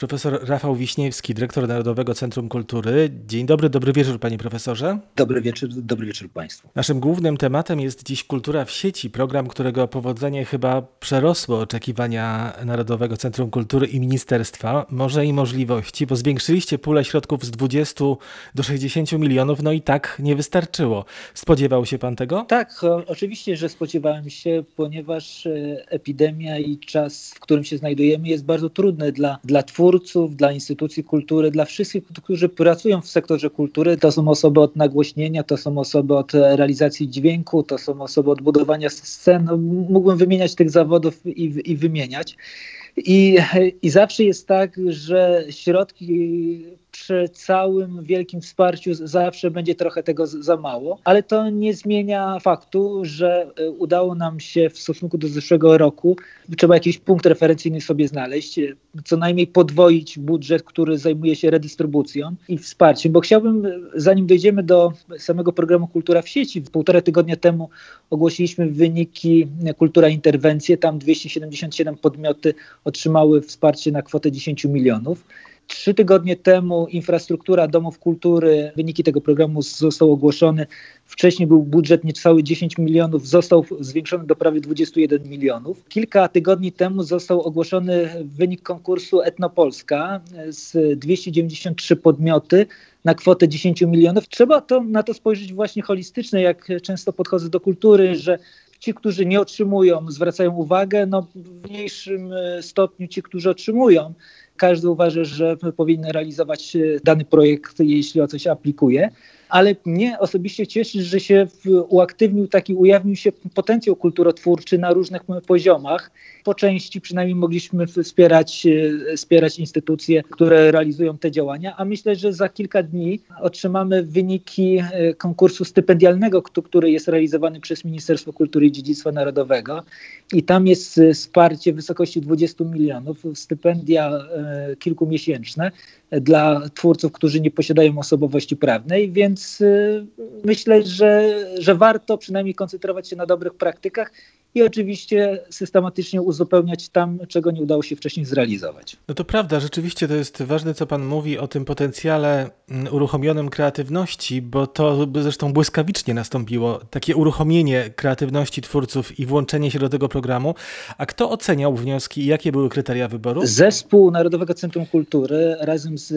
Profesor Rafał Wiśniewski, dyrektor Narodowego Centrum Kultury. Dzień dobry, dobry wieczór panie profesorze. Dobry wieczór, dobry wieczór państwu. Naszym głównym tematem jest dziś kultura w sieci, program, którego powodzenie chyba przerosło oczekiwania Narodowego Centrum Kultury i Ministerstwa, może i możliwości, bo zwiększyliście pulę środków z 20 do 60 milionów, no i tak nie wystarczyło. Spodziewał się pan tego? Tak, oczywiście, że spodziewałem się, ponieważ e, epidemia i czas, w którym się znajdujemy jest bardzo trudny dla, dla twórców, twórców, dla instytucji kultury, dla wszystkich, którzy pracują w sektorze kultury. To są osoby od nagłośnienia, to są osoby od realizacji dźwięku, to są osoby od budowania scen. No, mógłbym wymieniać tych zawodów i, i wymieniać. I, I zawsze jest tak, że środki przy całym wielkim wsparciu zawsze będzie trochę tego za mało, ale to nie zmienia faktu, że e, udało nam się w stosunku do zeszłego roku, trzeba jakiś punkt referencyjny sobie znaleźć, e, co najmniej podwoić budżet, który zajmuje się redystrybucją i wsparciem, bo chciałbym, e, zanim dojdziemy do samego programu Kultura w sieci, półtora tygodnia temu ogłosiliśmy wyniki Kultura Interwencje, tam 277 podmioty otrzymały wsparcie na kwotę 10 milionów. Trzy tygodnie temu infrastruktura domów kultury, wyniki tego programu zostały ogłoszone. Wcześniej był budżet niecały 10 milionów, został zwiększony do prawie 21 milionów. Kilka tygodni temu został ogłoszony wynik konkursu Etnopolska z 293 podmioty na kwotę 10 milionów. Trzeba to, na to spojrzeć właśnie holistycznie, jak często podchodzę do kultury, że ci, którzy nie otrzymują, zwracają uwagę, no w mniejszym stopniu ci, którzy otrzymują każdy uważa, że powinien realizować e, dany projekt, jeśli o coś aplikuje ale mnie osobiście cieszy, że się uaktywnił taki, ujawnił się potencjał kulturotwórczy na różnych poziomach. Po części przynajmniej mogliśmy wspierać, e, wspierać instytucje, które realizują te działania, a myślę, że za kilka dni otrzymamy wyniki e, konkursu stypendialnego, który jest realizowany przez Ministerstwo Kultury i Dziedzictwa Narodowego i tam jest e, wsparcie w wysokości 20 milionów, stypendia kilkumiesięczne dla twórców, którzy nie posiadają osobowości prawnej, więc y, myślę, że, że warto przynajmniej koncentrować się na dobrych praktykach i oczywiście systematycznie uzupełniać tam, czego nie udało się wcześniej zrealizować. No to prawda, rzeczywiście to jest ważne, co Pan mówi o tym potencjale mm, uruchomionym kreatywności, bo to zresztą błyskawicznie nastąpiło, takie uruchomienie kreatywności twórców i włączenie się do tego programu. A kto oceniał wnioski i jakie były kryteria wyboru? Zespół Narodowego Centrum Kultury razem z,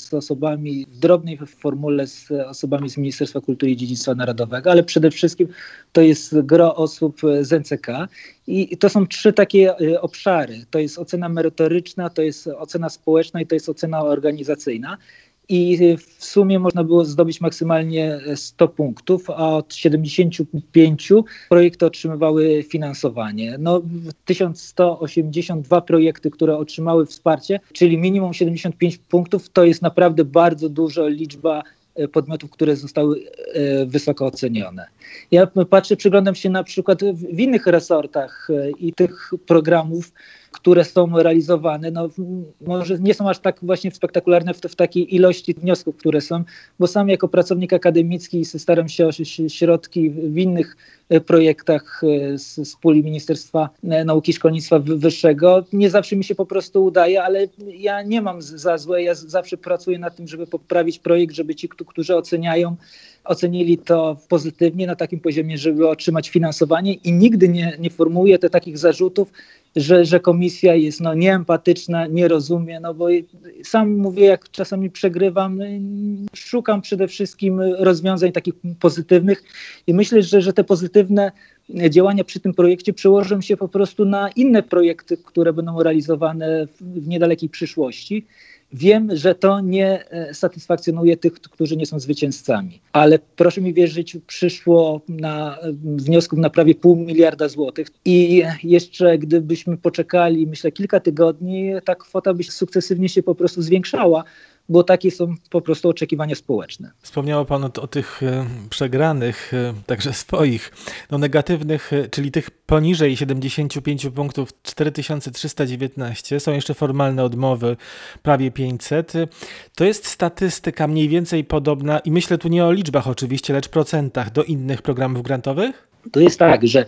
z osobami w drobnej formule, z osobami z Ministerstwa Kultury i Dziedzictwa Narodowego, ale przede wszystkim to jest gro osób z NCK, i to są trzy takie y, obszary. To jest ocena merytoryczna, to jest ocena społeczna i to jest ocena organizacyjna. I w sumie można było zdobyć maksymalnie 100 punktów, a od 75 projekty otrzymywały finansowanie. No, 1182 projekty, które otrzymały wsparcie, czyli minimum 75 punktów, to jest naprawdę bardzo duża liczba podmiotów, które zostały e, wysoko ocenione. Ja patrzę, przyglądam się na przykład w innych resortach e, i tych programów, które są realizowane, no, może nie są aż tak właśnie spektakularne w, w takiej ilości wniosków, które są, bo sam jako pracownik akademicki staram się o środki w innych e, projektach e, z, z puli Ministerstwa e, Nauki i Szkolnictwa Wyższego. Nie zawsze mi się po prostu udaje, ale ja nie mam za złe, ja zawsze pracuję nad tym, żeby poprawić projekt, żeby ci, którzy oceniają, ocenili to pozytywnie na takim poziomie, żeby otrzymać finansowanie i nigdy nie, nie formułuję te takich zarzutów, że, że komisja jest no, nieempatyczna, nie rozumie, no bo sam mówię, jak czasami przegrywam, szukam przede wszystkim rozwiązań takich pozytywnych i myślę, że, że te pozytywne działania przy tym projekcie przełożą się po prostu na inne projekty, które będą realizowane w niedalekiej przyszłości. Wiem, że to nie e, satysfakcjonuje tych, którzy nie są zwycięzcami, ale proszę mi wierzyć, przyszło na wniosków na prawie pół miliarda złotych i jeszcze gdybyśmy poczekali, myślę, kilka tygodni, ta kwota by sukcesywnie się po prostu zwiększała bo takie są po prostu oczekiwania społeczne. Wspomniał Pan o, o tych e, przegranych, e, także swoich, no negatywnych, e, czyli tych poniżej 75 punktów 4319. Są jeszcze formalne odmowy, prawie 500. To jest statystyka mniej więcej podobna, i myślę tu nie o liczbach oczywiście, lecz procentach do innych programów grantowych? To jest tak, że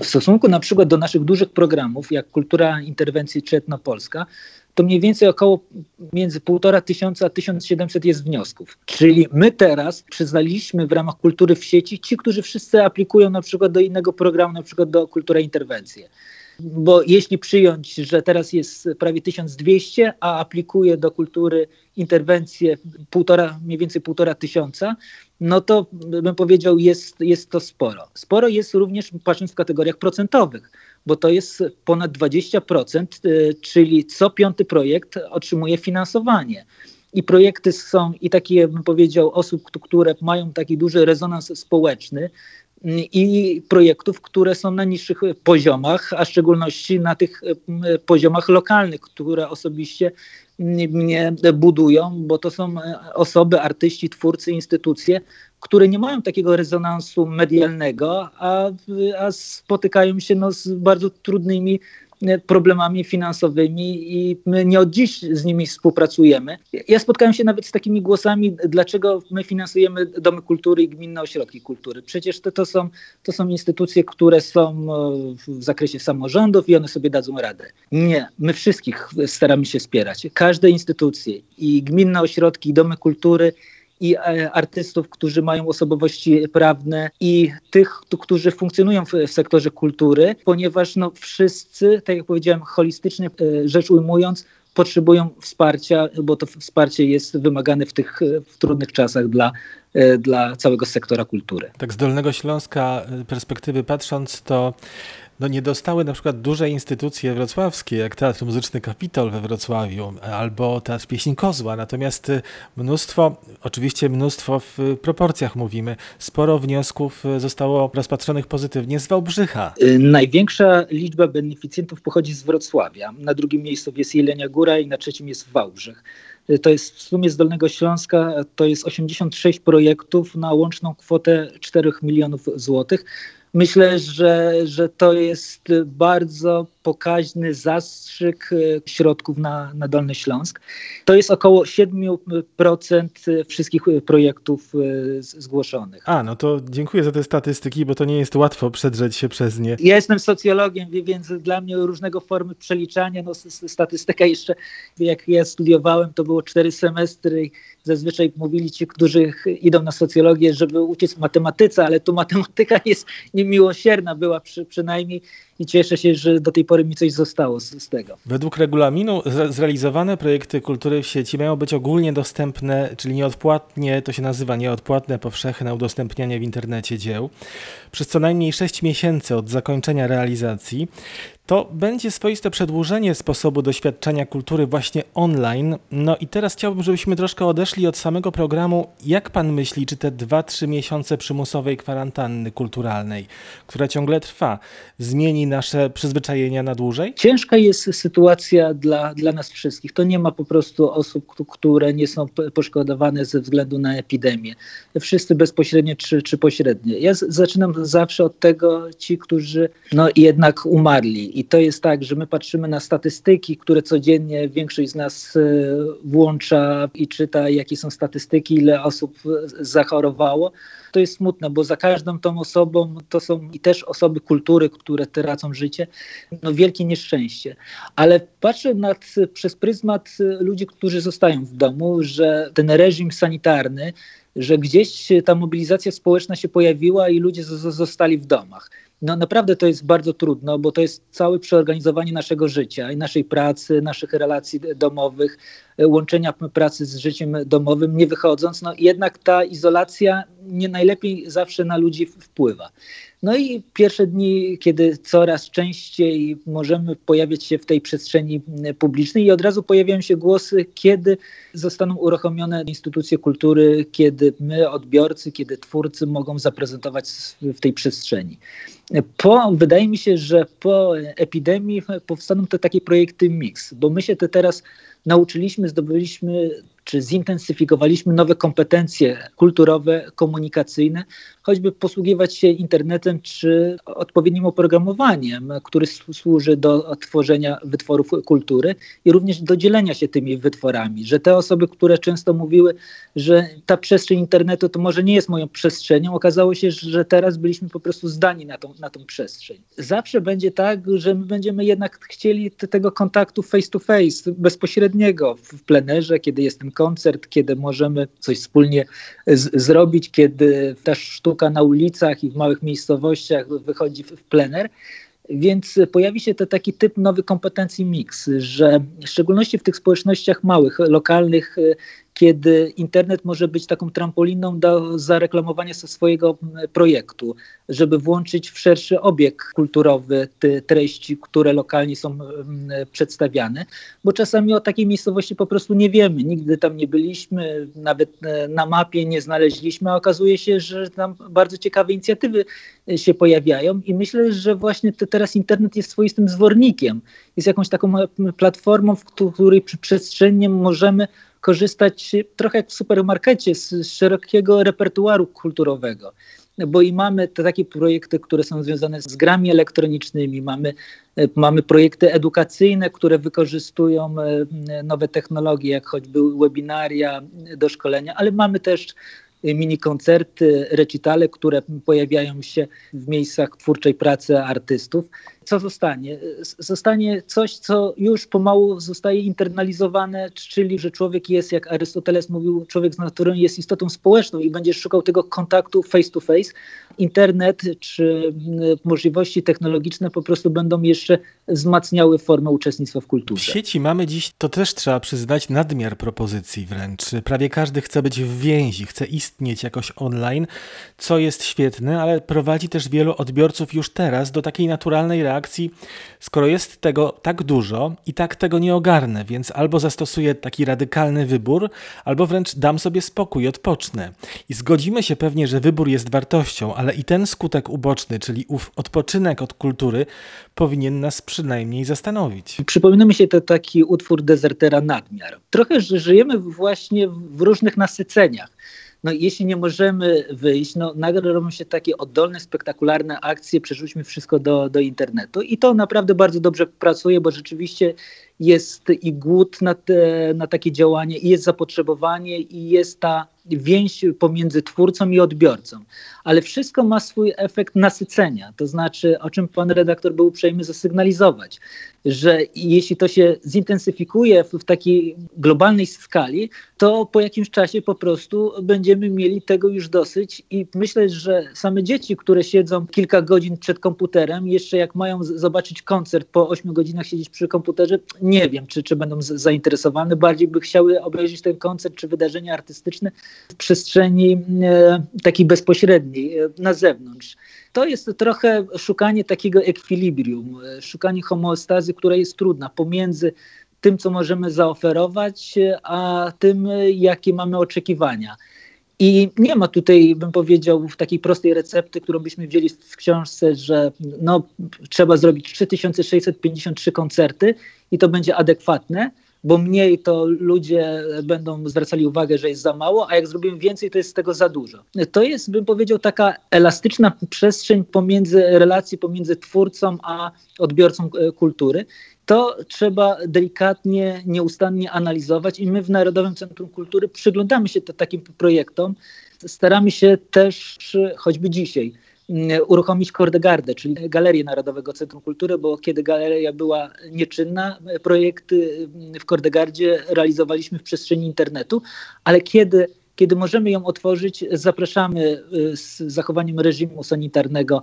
w stosunku na przykład do naszych dużych programów, jak Kultura Interwencji czy Etnopolska, to mniej więcej około między 1,5 tysiąca a 1700 jest wniosków. Czyli my teraz przyznaliśmy w ramach kultury w sieci ci, którzy wszyscy aplikują na przykład do innego programu, na przykład do kultury interwencje. Bo jeśli przyjąć, że teraz jest prawie 1200, a aplikuje do kultury interwencje półtora, mniej więcej półtora tysiąca, no to bym powiedział, jest, jest to sporo. Sporo jest również patrząc w kategoriach procentowych, bo to jest ponad 20%, y, czyli co piąty projekt otrzymuje finansowanie. I projekty są i takie, bym powiedział, osób, które mają taki duży rezonans społeczny, i projektów, które są na niższych poziomach, a w szczególności na tych poziomach lokalnych, które osobiście mnie budują, bo to są osoby, artyści, twórcy, instytucje, które nie mają takiego rezonansu medialnego, a, a spotykają się no, z bardzo trudnymi problemami finansowymi i my nie od dziś z nimi współpracujemy. Ja spotkałem się nawet z takimi głosami, dlaczego my finansujemy domy kultury i gminne ośrodki kultury. Przecież to, to, są, to są instytucje, które są e, w zakresie samorządów i one sobie dadzą radę. Nie, my wszystkich staramy się wspierać. Każde instytucje i gminne ośrodki, i domy kultury i e, artystów, którzy mają osobowości prawne i tych, którzy funkcjonują w, sektorze kultury, ponieważ no, wszyscy, tak jak powiedziałem, holistycznie e, rzecz ujmując, potrzebują wsparcia, bo to wsparcie jest wymagane w tych w trudnych czasach dla, e, dla całego sektora kultury. Tak z Dolnego Śląska perspektywy patrząc, to no nie dostały na przykład duże instytucje wrocławskie, jak Teatr Muzyczny Kapitol we Wrocławiu albo Teatr Pieśni Kozła, natomiast y, mnóstwo, oczywiście mnóstwo w proporcjach mówimy, sporo wniosków y, zostało rozpatrzonych pozytywnie z Wałbrzycha. Y, największa liczba beneficjentów pochodzi z Wrocławia. Na drugim miejscu jest Jelenia Góra i na trzecim jest Wałbrzych to jest w sumie z Dolnego Śląska, to jest 86 projektów na łączną kwotę 4 milionów złotych. Myślę, że, że to jest bardzo pokaźny zastrzyk e, środków na, na Dolny Śląsk. To jest około 7% wszystkich projektów e, zgłoszonych. A, no to dziękuję za te statystyki, bo to nie jest łatwo przedrzeć się przez nie. Ja jestem socjologiem, więc dla mnie różnego formy przeliczania, no statystyka jeszcze, jak ja studiowałem, to było cztery semestry zazwyczaj mówili ci, którzy idą na socjologię, żeby uciec w matematyce, ale tu matematyka jest niemiłosierna, była przy, przynajmniej i cieszę się, że do tej pory mi coś zostało z, z tego. Według regulaminu zrealizowane projekty kultury w sieci mają być ogólnie dostępne, czyli nieodpłatnie, to się nazywa nieodpłatne, powszechne udostępnianie w internecie dzieł, przez co najmniej 6 miesięcy od zakończenia realizacji to będzie swoiste przedłużenie sposobu doświadczenia kultury właśnie online. No i teraz chciałbym, żebyśmy troszkę odeszli od samego programu. Jak pan myśli, czy te 2-3 miesiące przymusowej kwarantanny kulturalnej, która ciągle trwa, zmieni nasze przyzwyczajenia na dłużej? Ciężka jest sytuacja dla, dla nas wszystkich. To nie ma po prostu osób, które nie są poszkodowane ze względu na epidemię. Wszyscy bezpośrednio czy, czy pośrednio. Ja z, zaczynam zawsze od tego, ci, którzy no, jednak umarli i to jest tak, że my patrzymy na statystyki, które codziennie większość z nas e, włącza i czyta, jakie są statystyki, ile osób zachorowało. To jest smutne, bo za każdą tą osobą to są i też osoby kultury, które tracą życie, no wielkie nieszczęście. Ale patrzę nad, przez pryzmat ludzi, którzy zostają w domu, że ten reżim sanitarny, że gdzieś ta mobilizacja społeczna się pojawiła i ludzie zostali w domach no naprawdę to jest bardzo trudno, bo to jest całe przeorganizowanie naszego życia i naszej pracy, naszych relacji domowych, e, łączenia pracy z życiem domowym, nie wychodząc. No jednak ta izolacja nie najlepiej zawsze na ludzi wpływa. No i pierwsze dni, kiedy coraz częściej możemy pojawiać się w tej przestrzeni publicznej i od razu pojawiają się głosy, kiedy zostaną uruchomione instytucje kultury, kiedy my, odbiorcy, kiedy twórcy mogą zaprezentować w tej przestrzeni. Po, wydaje mi się, że po epidemii powstaną te takie projekty mix, bo my się te teraz nauczyliśmy, zdobyliśmy czy zintensyfikowaliśmy nowe kompetencje kulturowe, komunikacyjne, choćby posługiwać się internetem czy odpowiednim oprogramowaniem, który służy do tworzenia wytworów kultury i również do dzielenia się tymi wytworami. Że te osoby, które często mówiły, że ta przestrzeń internetu to może nie jest moją przestrzenią, okazało się, że teraz byliśmy po prostu zdani na tą, na tą przestrzeń. Zawsze będzie tak, że my będziemy jednak chcieli tego kontaktu face to face, bezpośredniego w plenerze, kiedy jest ten koncert, kiedy możemy coś wspólnie zrobić, kiedy ta sztuka na ulicach i w małych miejscowościach wychodzi w, plener. Więc pojawi się to taki typ nowy kompetencji mix, że w szczególności w tych społecznościach małych, lokalnych, kiedy internet może być taką trampoliną do zareklamowania swojego projektu, żeby włączyć w szerszy obieg kulturowy te treści, które lokalnie są przedstawiane, bo czasami o takiej miejscowości po prostu nie wiemy, nigdy tam nie byliśmy, nawet e, na mapie nie znaleźliśmy, a okazuje się, że tam bardzo ciekawe inicjatywy e, się pojawiają i myślę, że właśnie teraz internet jest swoistym zwornikiem, jest jakąś taką platformą, w której przestrzennie możemy korzystać trochę jak w supermarkecie z szerokiego repertuaru kulturowego bo i mamy te takie projekty, które są związane z grami elektronicznymi, mamy, mamy projekty edukacyjne, które wykorzystują e, nowe technologie, jak choćby webinaria do szkolenia, ale mamy też mini koncerty, recitale, które pojawiają się w miejscach twórczej pracy artystów co zostanie? Zostanie coś, co już pomału zostaje internalizowane, czyli że człowiek jest, jak Arystoteles mówił, człowiek z naturą jest istotą społeczną i będzie szukał tego kontaktu face to face. Internet czy możliwości technologiczne po prostu będą jeszcze wzmacniały formę uczestnictwa w kulturze. W sieci mamy dziś, to też trzeba przyznać, nadmiar propozycji wręcz. Prawie każdy chce być w więzi, chce istnieć jakoś online, co jest świetne, ale prowadzi też wielu odbiorców już teraz do takiej naturalnej reakcji reakcji, skoro jest tego tak dużo i tak tego nie ogarnę, więc albo zastosuję taki radykalny wybór, albo wręcz dam sobie spokój, odpocznę. I zgodzimy się pewnie, że wybór jest wartością, ale i ten skutek uboczny, czyli ów odpoczynek od kultury, powinien nas przynajmniej zastanowić. Przypomina mi się to taki utwór dezertera Nadmiar. Trochę, żyjemy właśnie w różnych nasyceniach no jeśli nie możemy wyjść, no nagle robią się takie oddolne, spektakularne akcje, przerzućmy wszystko do, do internetu i to naprawdę bardzo dobrze pracuje, bo rzeczywiście jest i głód na, te, na takie działanie, i jest zapotrzebowanie, i jest ta więź pomiędzy twórcą i odbiorcą. Ale wszystko ma swój efekt nasycenia, to znaczy, o czym pan redaktor był uprzejmy zasygnalizować, że jeśli to się zintensyfikuje w, w takiej globalnej skali, to po jakimś czasie po prostu będziemy mieli tego już dosyć i myślę, że same dzieci, które siedzą kilka godzin przed komputerem, jeszcze jak mają zobaczyć koncert po 8 godzinach siedzieć przy komputerze, nie wiem, czy, czy będą zainteresowane. Bardziej by chciały obejrzeć ten koncert czy wydarzenie artystyczne w przestrzeni e, takiej bezpośredniej, e, na zewnątrz. To jest trochę szukanie takiego ekwilibrium, e, szukanie homeostazy, która jest trudna pomiędzy tym, co możemy zaoferować, a tym, jakie mamy oczekiwania. I nie ma tutaj, bym powiedział, takiej prostej recepty, którą byśmy wzięli w książce, że no, trzeba zrobić 3653 koncerty i to będzie adekwatne, bo mniej to ludzie będą zwracali uwagę, że jest za mało, a jak zrobimy więcej, to jest z tego za dużo. To jest, bym powiedział, taka elastyczna przestrzeń pomiędzy relacji pomiędzy twórcą a odbiorcą e, kultury to trzeba delikatnie, nieustannie analizować i my w Narodowym Centrum Kultury przyglądamy się takim projektom. Staramy się też, choćby dzisiaj, mm, uruchomić Kordegardę, czyli Galerię Narodowego Centrum Kultury, bo kiedy galeria była nieczynna, projekty mm, w Kordegardzie realizowaliśmy w przestrzeni internetu, ale kiedy kiedy możemy ją otworzyć, zapraszamy y, z zachowaniem reżimu sanitarnego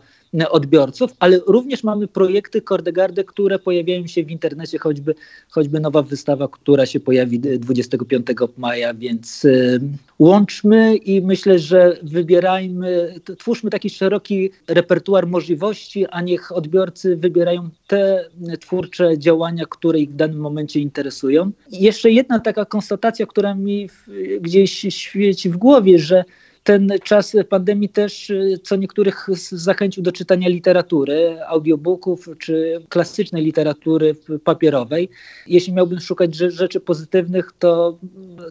odbiorców, ale również mamy projekty Kordegardy, które pojawiają się w internecie, choćby, choćby nowa wystawa, która się pojawi 25 maja, więc y, łączmy i myślę, że wybierajmy, twórzmy taki szeroki repertuar możliwości, a niech odbiorcy wybierają te twórcze działania, które ich w danym momencie interesują. I jeszcze jedna taka konstatacja, która mi gdzieś świeci w głowie, że ten czas pandemii też y, co niektórych zachęcił do czytania literatury, audiobooków czy klasycznej literatury papierowej. Jeśli miałbym szukać rzeczy pozytywnych, to,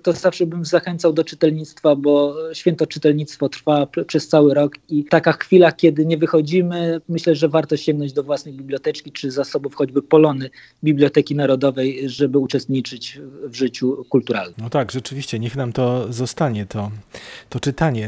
to zawsze bym zachęcał do czytelnictwa, bo święto czytelnictwo trwa przez cały rok i taka chwila, kiedy nie wychodzimy, myślę, że warto sięgnąć do własnej biblioteczki czy zasobów choćby Polony Biblioteki Narodowej, żeby uczestniczyć w życiu kulturalnym. No tak, rzeczywiście, niech nam to zostanie, to, to czytanie.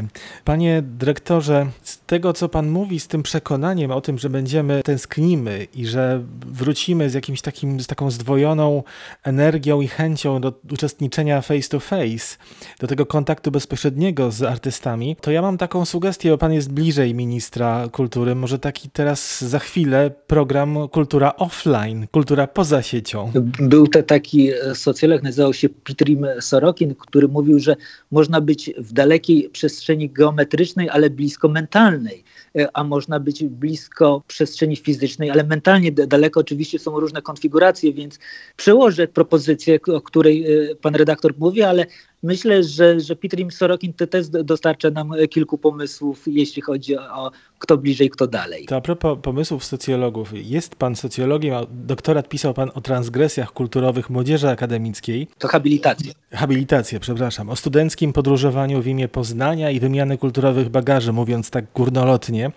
Panie dyrektorze, z tego co pan mówi, z tym przekonaniem o tym, że będziemy tęsknimy i że wrócimy z jakimś takim, z taką zdwojoną energią i chęcią do uczestniczenia face to face, do tego kontaktu bezpośredniego z artystami, to ja mam taką sugestię, bo pan jest bliżej ministra kultury, może taki teraz za chwilę program Kultura Offline, kultura poza siecią. Był to taki socjolog, nazywał się Pitrim Sorokin, który mówił, że można być w dalekiej przestrzeni geometrycznej, ale blisko mentalnej. E, a można być blisko przestrzeni fizycznej, ale mentalnie daleko oczywiście są różne konfiguracje, więc przełożę propozycję, o której e, pan redaktor mówi, ale myślę, że, że Peter Sorokin też dostarcza nam kilku pomysłów, jeśli chodzi o kto bliżej, kto dalej. To a propos pomysłów socjologów. Jest pan socjologiem, a doktorat pisał pan o transgresjach kulturowych młodzieży akademickiej. To habilitacja. Habilitację, przepraszam. O studenckim podróżowaniu w imię poznania i wymiany kulturowych bagaży, mówiąc tak górnolotnie.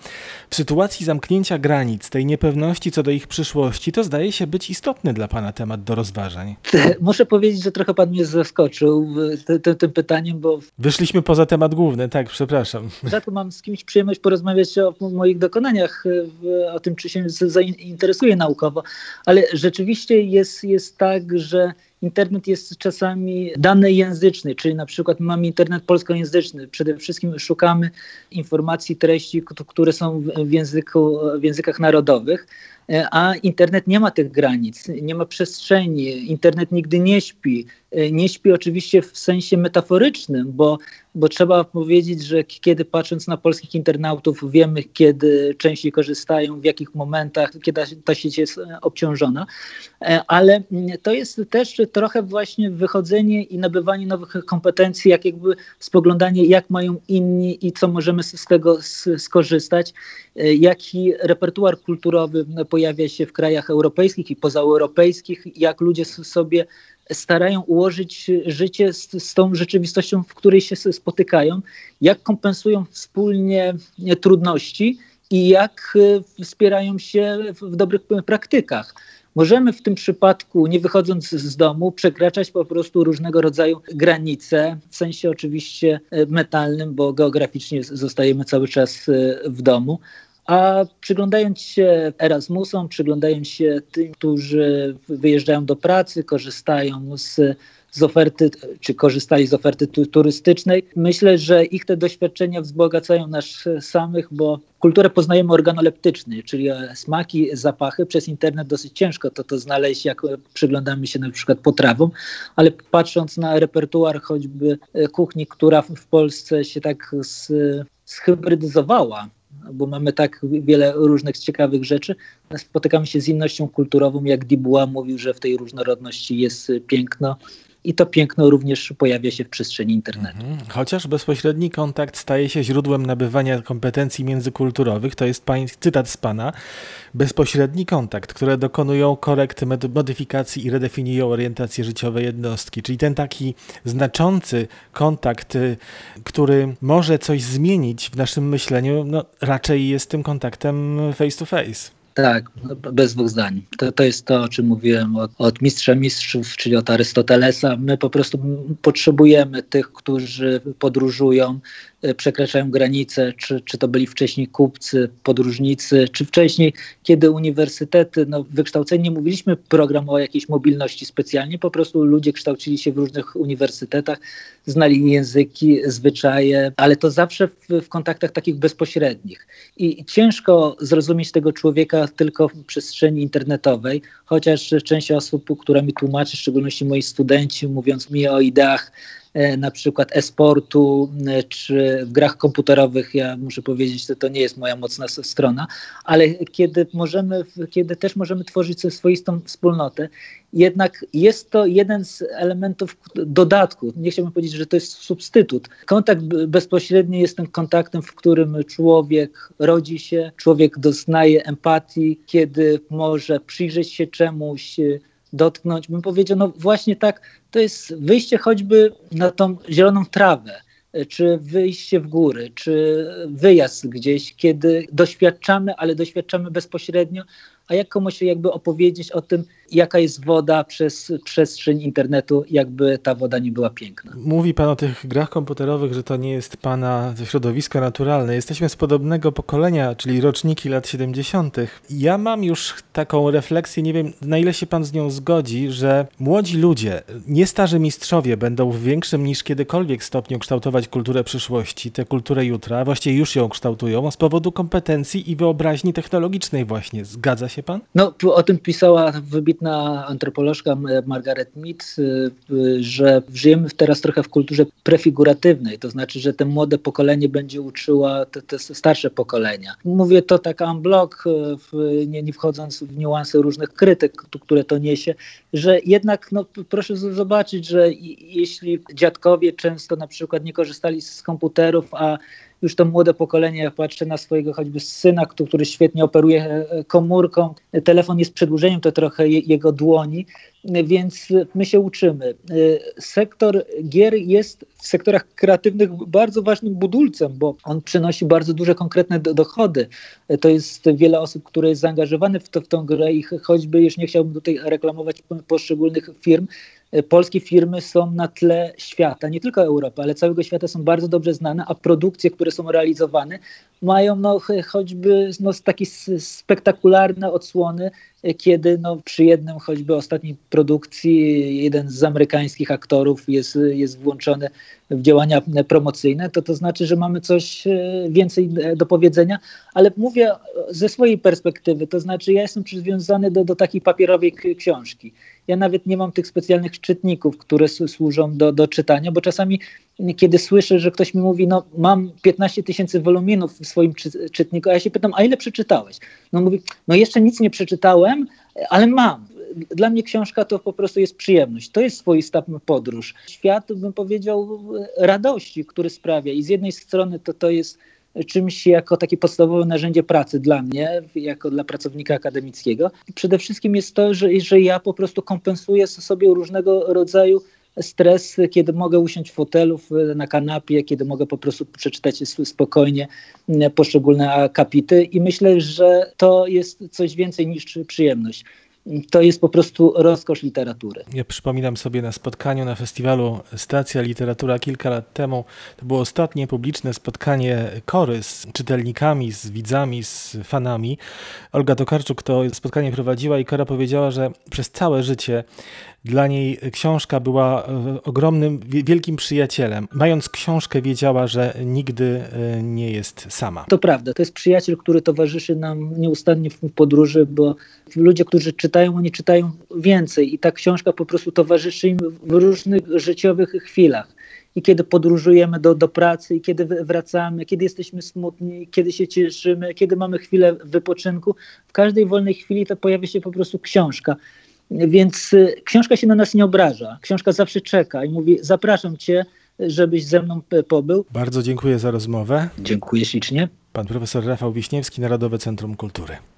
W sytuacji zamknięcia granic, tej niepewności co do ich przyszłości, to zdaje się być istotny dla pana temat do rozważań. Muszę powiedzieć, że trochę pan mnie zaskoczył tym pytaniem, bo... Wyszliśmy poza temat główny, tak, przepraszam. Rzadko mam z kimś przyjemność porozmawiać o moich dokonaniach, o tym, czy się zainteresuje naukowo, ale rzeczywiście jest, jest tak, że internet jest czasami dany języczny, czyli na przykład mamy internet polskojęzyczny. Przede wszystkim szukamy informacji, treści, które są w, języku, w językach narodowych, a internet nie ma tych granic, nie ma przestrzeni, internet nigdy nie śpi. E, nie śpi oczywiście w sensie metaforycznym, bo, bo trzeba powiedzieć, że kiedy patrząc na polskich internautów, wiemy, kiedy częściej korzystają, w jakich momentach, kiedy ta sieć jest e, obciążona, ale to jest też trochę właśnie wychodzenie i nabywanie nowych kompetencji, jak jakby spoglądanie, jak mają inni i co możemy z tego skorzystać, e, jaki repertuar kulturowy pojawia się w krajach europejskich i pozaeuropejskich, jak ludzie sobie starają ułożyć życie z, z, tą rzeczywistością, w której się spotykają, jak kompensują wspólnie trudności i jak e, wspierają się w dobrych praktykach. Możemy w tym przypadku, nie wychodząc z domu, przekraczać po prostu różnego rodzaju granice, w sensie oczywiście e, metalnym, bo geograficznie zostajemy cały czas e, w domu. A przyglądając się Erasmusom, przyglądając się tym, którzy wyjeżdżają do pracy, korzystają z z oferty, czy korzystali z oferty turystycznej. Myślę, że ich te doświadczenia wzbogacają nas samych, bo kulturę poznajemy organoleptycznie, czyli smaki, zapachy. Przez internet dosyć ciężko to, to znaleźć, jak przyglądamy się na przykład potrawom, ale patrząc na repertuar choćby kuchni, która w Polsce się tak z, zhybrydyzowała, bo mamy tak wiele różnych ciekawych rzeczy. Spotykamy się z innością kulturową, jak Dibuła mówił, że w tej różnorodności jest piękno i to piękno również pojawia się w przestrzeni internetu. Mhm. Chociaż bezpośredni kontakt staje się źródłem nabywania kompetencji międzykulturowych, to jest pań, cytat z pana, bezpośredni kontakt, które dokonują korekt, modyfikacji i redefiniują orientację życiowe jednostki, czyli ten taki znaczący kontakt, y, który może coś zmienić w naszym myśleniu, no, raczej jest tym kontaktem face to face. Tak, bez dwóch zdań. To, to jest to, o czym mówiłem od, od mistrza mistrzów, czyli od Arystotelesa. My po prostu potrzebujemy tych, którzy podróżują, przekraczają granice, czy, czy to byli wcześniej kupcy, podróżnicy, czy wcześniej, kiedy uniwersytety, no wykształceni, nie mówiliśmy program o jakiejś mobilności specjalnie, po prostu ludzie kształcili się w różnych uniwersytetach, znali języki, zwyczaje, ale to zawsze w, w kontaktach takich bezpośrednich. I ciężko zrozumieć tego człowieka tylko w przestrzeni internetowej, chociaż część osób, która mi tłumaczy, w szczególności moi studenci, mówiąc mi o ideach na przykład e-sportu czy w grach komputerowych. Ja muszę powiedzieć, że to nie jest moja mocna strona, ale kiedy możemy, kiedy też możemy tworzyć sobie swoistą wspólnotę, jednak jest to jeden z elementów dodatku. Nie chciałbym powiedzieć, że to jest substytut. Kontakt bezpośredni jest tym kontaktem, w którym człowiek rodzi się, człowiek doznaje empatii, kiedy może przyjrzeć się czemuś, dotknąć. Bym powiedział, no właśnie tak, to jest wyjście choćby na tą zieloną trawę czy wyjście w góry, czy wyjazd gdzieś, kiedy doświadczamy, ale doświadczamy bezpośrednio, a jak komuś jakby opowiedzieć o tym, jaka jest woda przez przestrzeń internetu, jakby ta woda nie była piękna. Mówi pan o tych grach komputerowych, że to nie jest pana środowisko naturalne. Jesteśmy z podobnego pokolenia, czyli roczniki lat 70. Ja mam już taką refleksję, nie wiem na ile się pan z nią zgodzi, że młodzi ludzie, nie starzy mistrzowie, będą w większym niż kiedykolwiek stopniu kształtować kulturę przyszłości, tę kulturę jutra, właściwie już ją kształtują z powodu kompetencji i wyobraźni technologicznej właśnie. Zgadza się pan? No, o tym pisała wybitna wybitna antropolożka Margaret Mead, y, że żyjemy teraz trochę w kulturze prefiguratywnej, to znaczy, że te młode pokolenie będzie uczyła te, te starsze pokolenia. Mówię to tak unblock, y, nie, nie wchodząc w niuanse różnych krytyk, które to niesie, że jednak no, proszę zobaczyć, że jeśli dziadkowie często na przykład nie korzystali z komputerów, a już to młode pokolenie, jak patrzę na swojego choćby syna, który świetnie operuje e, komórką, telefon jest przedłużeniem to trochę jego dłoni, więc my się uczymy. E, sektor gier jest w sektorach kreatywnych bardzo ważnym budulcem, bo on przynosi bardzo duże konkretne dochody. E, to jest wiele osób, które jest zaangażowane w, to, w tą grę i choćby już nie chciałbym tutaj reklamować poszczególnych firm, E, polskie firmy są na tle świata, nie tylko Europy, ale całego świata są bardzo dobrze znane, a produkcje, które są realizowane, mają no, choćby no, takie spektakularne odsłony, e, kiedy no, przy jednym choćby ostatniej produkcji jeden z amerykańskich aktorów jest, jest włączony w działania promocyjne, to to znaczy, że mamy coś e, więcej do powiedzenia, ale mówię ze swojej perspektywy, to znaczy ja jestem przywiązany do, do takiej papierowej książki. Ja nawet nie mam tych specjalnych czytników, które służą do, do czytania, bo czasami kiedy słyszę, że ktoś mi mówi, no mam 15 tysięcy woluminów w swoim czy, czytniku, a ja się pytam, a ile przeczytałeś? No mówi, no jeszcze nic nie przeczytałem, ale mam. Dla mnie książka to po prostu jest przyjemność. To jest swoista podróż. Świat, bym powiedział, radości, który sprawia. I z jednej strony to, to jest czymś jako takie podstawowe narzędzie pracy dla mnie, jako dla pracownika akademickiego. I przede wszystkim jest to, że, że ja po prostu kompensuję sobie różnego rodzaju stres, kiedy mogę usiąść w fotelu, na kanapie, kiedy mogę po prostu przeczytać spokojnie poszczególne akapity i myślę, że to jest coś więcej niż przyjemność to jest po prostu rozkosz literatury. Ja przypominam sobie na spotkaniu na festiwalu Stacja Literatura kilka lat temu. To było ostatnie publiczne spotkanie Kory z czytelnikami, z widzami, z fanami. Olga Tokarczuk to spotkanie prowadziła i Kora powiedziała, że przez całe życie dla niej książka była e, ogromnym, wielkim przyjacielem. Mając książkę, wiedziała, że nigdy e, nie jest sama. To prawda, to jest przyjaciel, który towarzyszy nam nieustannie w podróży, bo ludzie, którzy czytają, oni czytają więcej i ta książka po prostu towarzyszy im w różnych życiowych chwilach i kiedy podróżujemy do, do pracy, i kiedy wracamy, kiedy jesteśmy smutni, kiedy się cieszymy, kiedy mamy chwilę wypoczynku. W każdej wolnej chwili to pojawia się po prostu książka. Więc y, książka się na nas nie obraża. Książka zawsze czeka i mówi: Zapraszam cię, żebyś ze mną pobył. Bardzo dziękuję za rozmowę. Dziękuję ślicznie. Pan profesor Rafał Wiśniewski, Narodowe Centrum Kultury.